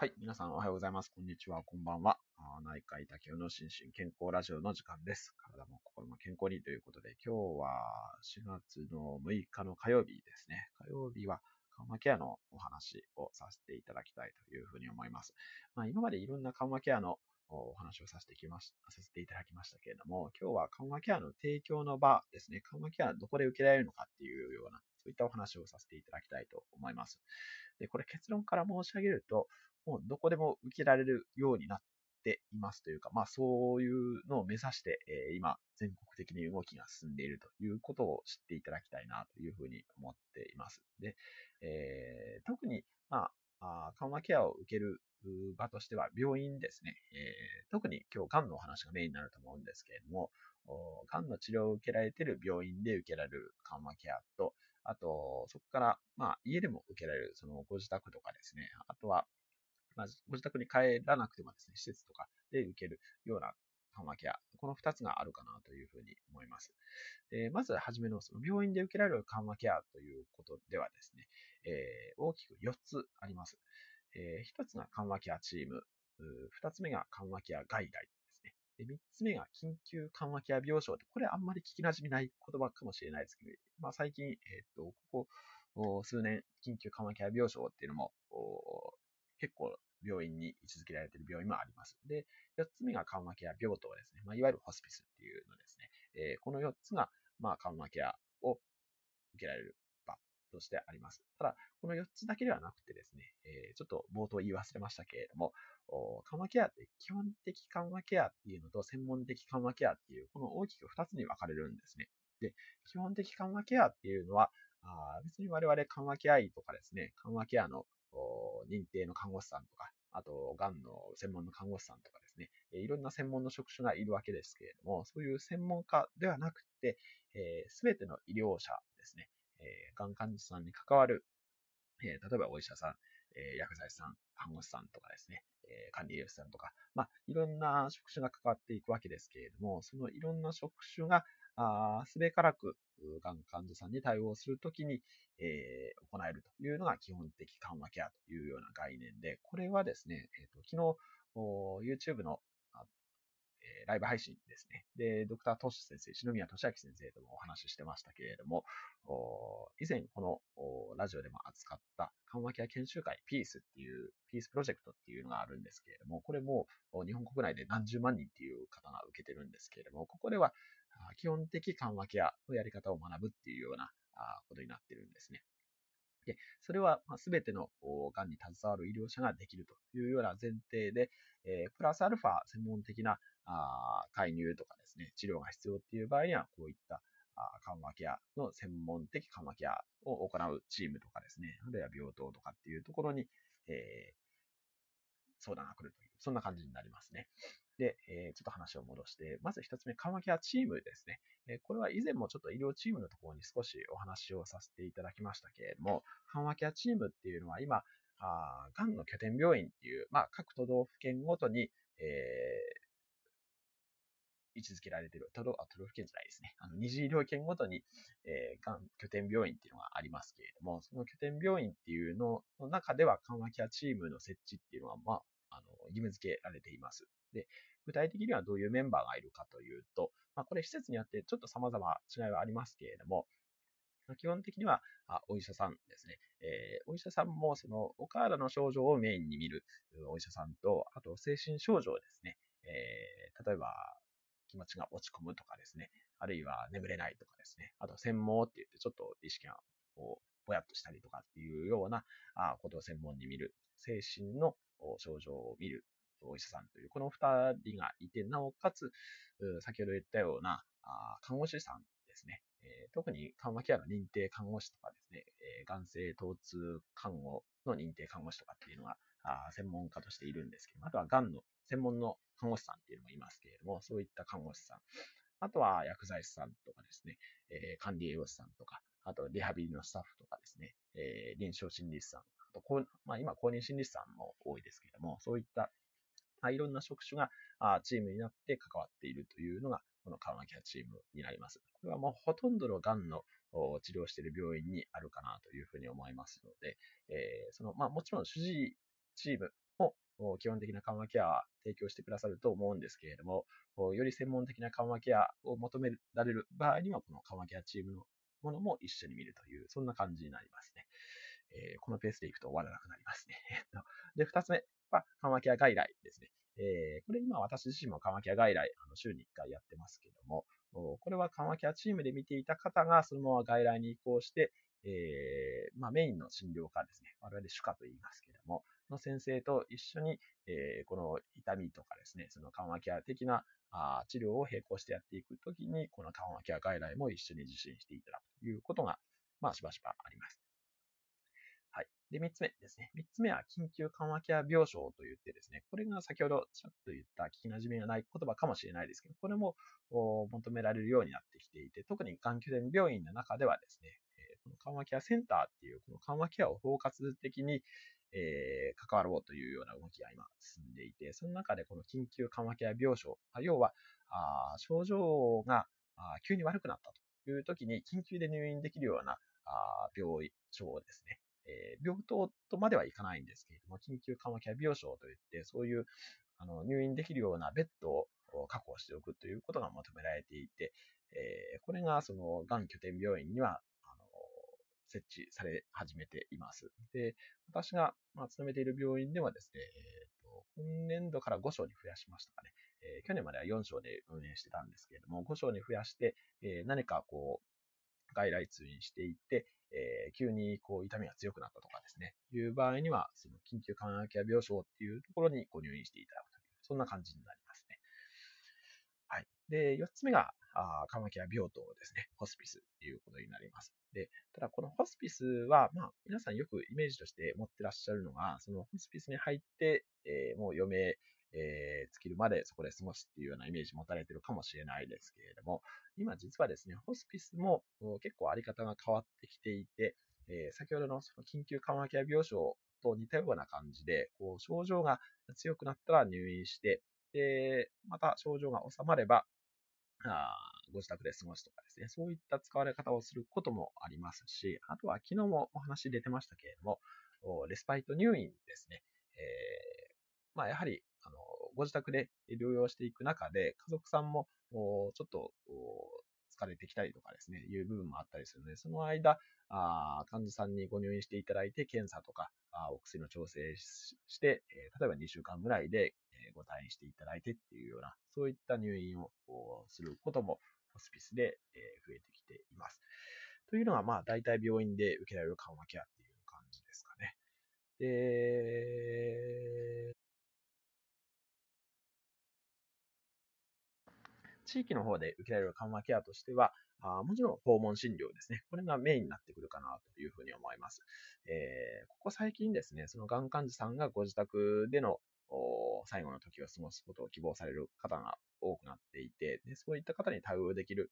はい。皆さんおはようございます。こんにちは。こんばんは。内科医竹雄の心身健康ラジオの時間です。体も心も健康にということで、今日は4月の6日の火曜日ですね。火曜日は緩和ケアのお話をさせていただきたいというふうに思います。まあ、今までいろんな緩和ケアのお話をさせてきましさせていただきましたけれども、今日は緩和ケアの提供の場ですね。緩和ケアどこで受けられるのかっていうような、そういったお話をさせていただきたいと思います。で、これ結論から申し上げると、もうどこでも受けられるようになっていますというか、まあそういうのを目指して、えー、今全国的に動きが進んでいるということを知っていただきたいなというふうに思っています。で、えー、特に、まあ、緩和ケアを受ける場としては病院ですね。えー、特に今日、癌のお話がメインになると思うんですけれども、癌の治療を受けられている病院で受けられる緩和ケアと、あと、そこから、まあ、家でも受けられる、そのご自宅とかですね、あとは、まあ、ご自宅に帰らなくてもですね、施設とかで受けるような緩和ケア、この2つがあるかなというふうに思います。えまずはじめのその病院で受けられる緩和ケアということではですね、え、大きく4つあります。え、1つが緩和ケアチーム、2つ目が緩和ケア外来ですね。3つ目が緊急緩和ケア病床ってこれあんまり聞き馴染みない言葉かもしれないですけど、まあ、最近、え、ー、と、ここ数年、緊急緩和ケア病床っていうのも結構病院に位置づけられている病院もあります。で、4つ目が緩和ケア病棟ですね。まあ、いわゆるホスピスっていうのですね。えー、この4つが、まあ、緩和ケアを受けられる場としてあります。ただ、この4つだけではなくてですね、えー、ちょっと冒頭言い忘れましたけれども、緩和ケアって基本的緩和ケアっていうのと専門的緩和ケアっていう、この大きく2つに分かれるんですね。で、基本的緩和ケアっていうのは、あ別に我々緩和ケア医とかですね、緩和ケアの認定の看護師さんとか、あと、がんの専門の看護師さんとかですね、いろんな専門の職種がいるわけですけれども、そういう専門家ではなくて、す、べ、ての医療者ですね、がん患者さんに関わる、例えばお医者さん、薬剤師さん、看護師さんとかですね、管理栄養士さんとか、まあ、いろんな職種が関わっていくわけですけれども、そのいろんな職種が、すべからく、がん患者さんに対応するときに、えー、行えるというのが基本的緩和ケアというような概念で、これはですね、えーと、昨日、YouTube のえライブ配信ですね。で、ドクタートシ先生、篠宮俊明先生ともお話ししてましたけれども、以前このラジオでも扱った緩和ケア研修会、ピースっていう、ピースプロジェクトっていうのがあるんですけれども、これも日本国内で何十万人っていう方が受けてるんですけれども、ここでは基本的緩和ケアのやり方を学ぶっていうようなことになってるんですね。で、それは全てのがんに携わる医療者ができるというような前提で、え、プラスアルファ専門的なあ介入とかですね、治療が必要っていう場合には、こういった緩和ケアの専門的緩和ケアを行うチームとかですね、あるいは病棟とかっていうところに、えー、相談が来るという、そんな感じになりますね。で、えー、ちょっと話を戻して、まず一つ目、緩和ケアチームですね。えー、これは以前もちょっと医療チームのところに少しお話をさせていただきましたけれども、緩和ケアチームっていうのは今、あがんの拠点病院っていう、まあ、各都道府県ごとに、えー、位置づけられている、都道都道府県じゃないですね。あの二次医療圏ごとに、えー、がん拠点病院っていうのがありますけれども、その拠点病院っていうのの中では緩和ケアチームの設置っていうのは、まあ、あの義務付けられています。で、具体的にはどういうメンバーがいるかというと、まあ、これ施設によってちょっと様々違いはありますけれども、基本的にはあお医者さんですね。えー、お医者さんもそのお体の症状をメインに見るお医者さんと、あと精神症状ですね。えー、例えば気持ちが落ち込むとかですね。あるいは眠れないとかですね。あと専門って言ってちょっと意識がこうぼやっとしたりとかっていうようなあことを専門に見る。精神の症状を見るお医者さんという、この二人がいて、なおかつ、先ほど言ったような看護師さんですね。特に緩和ケアの認定看護師とかですね、え眼性疼痛看護の認定看護師とかっていうのが専門家としているんですけども、あとはがんの専門の看護師さんっていうのもいますけれども、そういった看護師さん、あとは薬剤師さんとかですね、管理栄養士さんとか、あとリハビリのスタッフとかですね、臨床心理士さん、あと、まあ、今公認心理士さんも多いですけれども、そういったいろんな職種がチームになって関わっているというのが、この緩和ケアチームになります。これはもうほとんどのがんの治療している病院にあるかなというふうに思いますので、えー、その、まあもちろん主治医チームも基本的な緩和ケアは提供してくださると思うんですけれども、より専門的な緩和ケアを求められる場合には、この緩和ケアチームのものも一緒に見るという、そんな感じになりますね。えー、このペースでいくと終わらなくなりますね。で、二つ目は緩和ケア外来ですね。えー、これ今私自身も緩和ケア外来、あの週に1回やってますけども、これは緩和ケアチームで見ていた方がそのまま外来に移行して、えー、まあ、メインの診療科ですね。我々主科と言いますけども、の先生と一緒に、えー、この痛みとかですね、その緩和ケア的なあ治療を並行してやっていくときに、この緩和ケア外来も一緒に受診していただくということが、まあ、しばしばあります。はい。で、三つ目ですね。三つ目は緊急緩和ケア病床と言ってですね、これが先ほどちょっと言った聞き馴染みがない言葉かもしれないですけど、これも求められるようになってきていて、特に環境拠病院の中ではですね、この緩和ケアセンターっていう、この緩和ケアを包括的に、えー、関わろうというような動きが今進んでいて、その中でこの緊急緩和ケア病床、要はあ症状があ急に悪くなったという時に緊急で入院できるようなあ病床ですね。えー、病棟とまではいかないんですけれども、緊急緩和ケア病床といって、そういうあの入院できるようなベッドを確保しておくということが求められていて、えー、これがその、がん拠点病院にはあの設置され始めています。で、私が、まあ、勤めている病院ではですね、えーと、今年度から5床に増やしましたかね。えー、去年までは4床で運営してたんですけれども、5床に増やして、えー、何かこう、外来通院していって、えー、急にこう痛みが強くなったとかですね、いう場合には、その緊急緩和ケア病床っていうところにご入院していただくという、そんな感じになりますね。はい。で、4つ目が、あ緩和ケア病棟ですね、ホスピスっていうことになります。で、ただこのホスピスは、まあ、皆さんよくイメージとして持ってらっしゃるのが、そのホスピスに入って、えー、もう余命、えー、尽きるまでそこで過ごすっていうようなイメージ持たれてるかもしれないですけれども、今実はですね、ホスピスも結構あり方が変わってきていて、えー、先ほどのその緊急緩和ケア病床と似たような感じで、こう症状が強くなったら入院して、で、また症状が収まれば、あご自宅で過ごすとかですね、そういった使われ方をすることもありますし、あとは昨日もお話出てましたけれども、レスパイト入院ですね。えー、まあ、やはり、ご自宅で療養していく中で、家族さんも、ちょっと、疲れてきたりとかですね、いう部分もあったりするので、その間、あ患者さんにご入院していただいて、検査とか、あお薬の調整して、え、例えば2週間ぐらいで、え、ご退院していただいてっていうような、そういった入院をすることも、ホスピスで、え、増えてきています。というのが、まあ、大体病院で受けられる緩和ケアっていう感じですかね。で、地域の方で受けられる緩和ケアとしては、あもちろん訪問診療ですね。これがメインになってくるかなというふうに思います。えー、ここ最近ですね、そのがん患者さんがご自宅での最後の時を過ごすことを希望される方が多くなっていて、でそういった方に対応できる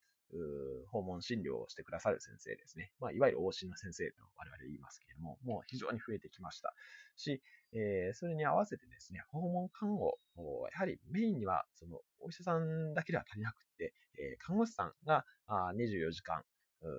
訪問診療をしてくださる先生ですね。まあ、いわゆる往診の先生と我々言いますけれども、もう非常に増えてきましたし、えー、それに合わせてですね、訪問看護、やはりメインにはそのお医者さんだけでは足りなくて、えー、看護師さんが24時間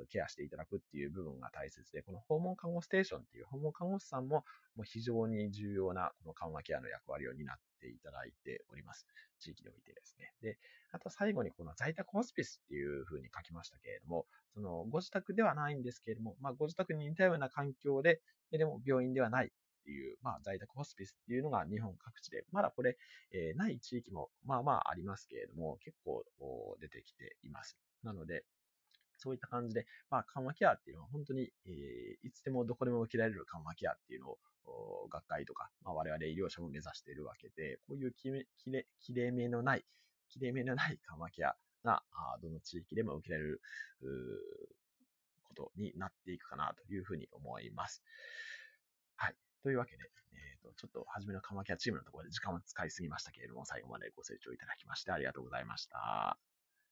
ケアしていただくっていう部分が大切で、この訪問看護ステーションっていう訪問看護師さんももう非常に重要なこの緩和ケアの役割を担っていただいております。地域においてですね。で、あと最後にこの在宅ホスピスっていうふうに書きましたけれども、そのご自宅ではないんですけれども、まあ、ご自宅に似たような環境で、でも病院ではないっていう、まあ、在宅ホスピスっていうのが日本各地で、まだこれ、えー、ない地域もまあまあありますけれども、結構出てきています。なので、そういった感じで、まあ、緩和ケアっていうのは本当に、えー、いつでもどこでも受けられる緩和ケアっていうのを、学会とか、まあ、我々医療者も目指しているわけで、こういうききれきれめのない、きれめのない緩和ケアが、どの地域でも受けられる、ことになっていくかなというふうに思います。はい。というわけで、えーと、ちょっと初めの緩和ケアチームのところで時間を使いすぎましたけれども、最後までご清聴いただきましてありがとうございました。